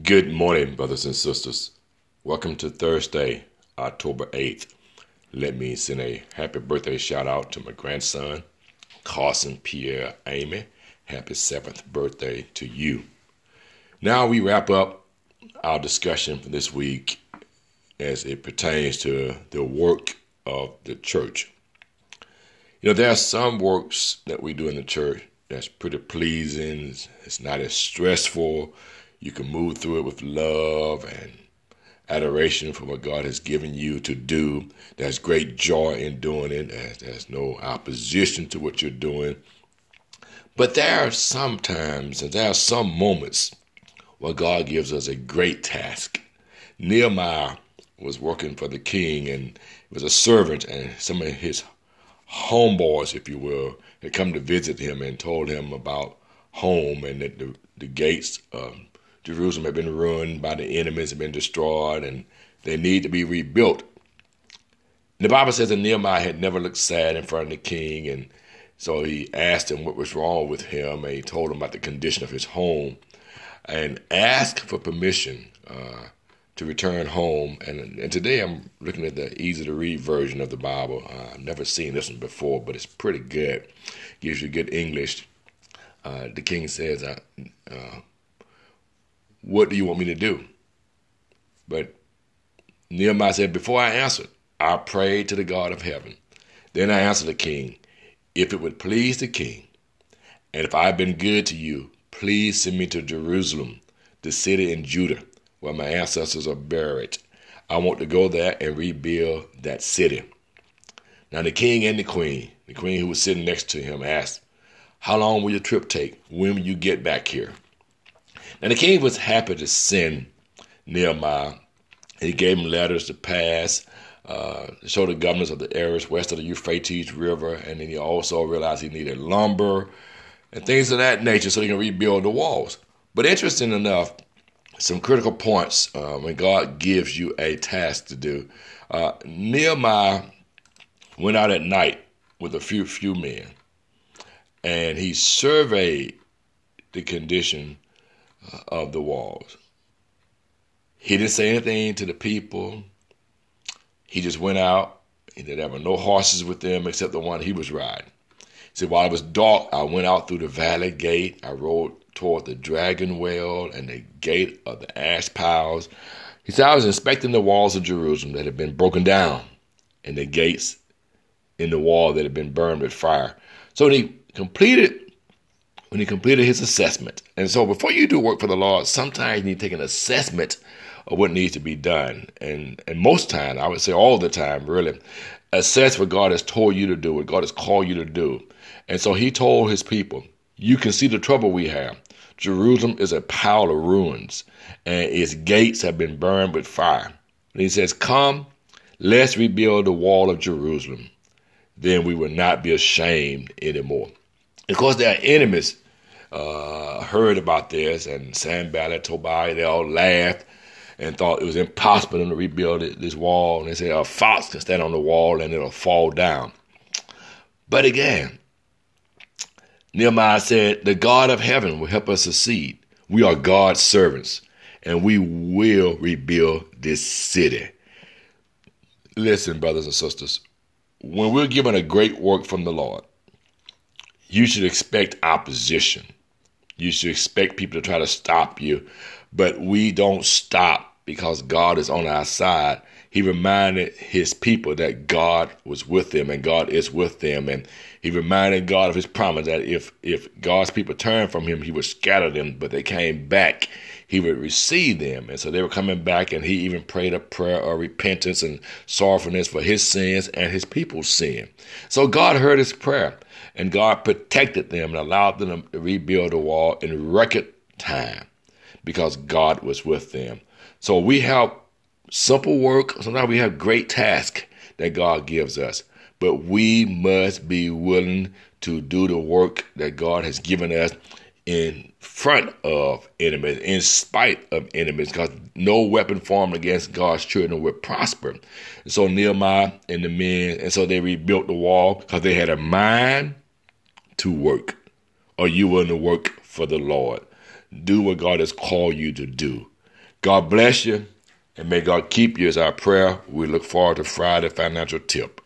Good morning, brothers and sisters. Welcome to Thursday, October 8th. Let me send a happy birthday shout out to my grandson, Carson Pierre Amy. Happy seventh birthday to you. Now we wrap up our discussion for this week as it pertains to the work of the church. You know, there are some works that we do in the church that's pretty pleasing, it's not as stressful you can move through it with love and adoration for what God has given you to do. There's great joy in doing it. There's no opposition to what you're doing. But there are some times and there are some moments where God gives us a great task. Nehemiah was working for the king and was a servant, and some of his homeboys, if you will, had come to visit him and told him about home and that the, the gates um, Jerusalem had been ruined by the enemies, had been destroyed, and they need to be rebuilt. And the Bible says that Nehemiah had never looked sad in front of the king, and so he asked him what was wrong with him, and he told him about the condition of his home, and asked for permission uh, to return home. And, and today I'm looking at the easy to read version of the Bible. Uh, I've never seen this one before, but it's pretty good. Gives you good English. Uh, the king says, uh, uh what do you want me to do? But Nehemiah said, Before I answered, I prayed to the God of heaven. Then I answered the king, If it would please the king, and if I have been good to you, please send me to Jerusalem, the city in Judah, where my ancestors are buried. I want to go there and rebuild that city. Now the king and the queen, the queen who was sitting next to him, asked, How long will your trip take? When will you get back here? And the king was happy to send Nehemiah. He gave him letters to pass, uh, to show the governors of the areas west of the Euphrates River, and then he also realized he needed lumber and things of that nature so he can rebuild the walls. But interesting enough, some critical points uh, when God gives you a task to do. Uh, Nehemiah went out at night with a few few men, and he surveyed the condition of the walls. He didn't say anything to the people. He just went out. and there were no horses with them except the one he was riding. He said, While it was dark, I went out through the valley gate. I rode toward the dragon well and the gate of the ash piles. He said, I was inspecting the walls of Jerusalem that had been broken down and the gates in the wall that had been burned with fire. So when he completed when he completed his assessment. And so before you do work for the Lord, sometimes you need to take an assessment of what needs to be done. And and most time, I would say all the time, really, assess what God has told you to do, what God has called you to do. And so he told his people, you can see the trouble we have. Jerusalem is a pile of ruins, and its gates have been burned with fire. And he says, Come, let's rebuild the wall of Jerusalem. Then we will not be ashamed anymore. Of course, there are enemies uh, heard about this, and Sanballat, Tobiah, they all laughed and thought it was impossible to rebuild this wall. And they said a fox can stand on the wall and it'll fall down. But again, Nehemiah said, The God of heaven will help us succeed. We are God's servants, and we will rebuild this city. Listen, brothers and sisters, when we're given a great work from the Lord, you should expect opposition. You should expect people to try to stop you, but we don't stop because God is on our side. He reminded his people that God was with them and God is with them. And he reminded God of his promise that if, if God's people turned from him, he would scatter them, but they came back, he would receive them. And so they were coming back, and he even prayed a prayer of repentance and sorrowfulness for his sins and his people's sin. So God heard his prayer. And God protected them and allowed them to rebuild the wall in record time because God was with them. So we have simple work. Sometimes we have great tasks that God gives us, but we must be willing to do the work that God has given us in front of enemies, in spite of enemies, because no weapon formed against God's children will prosper. And so Nehemiah and the men, and so they rebuilt the wall because they had a mind to work? Are you willing to work for the Lord? Do what God has called you to do. God bless you and may God keep you is our prayer. We look forward to Friday Financial Tip.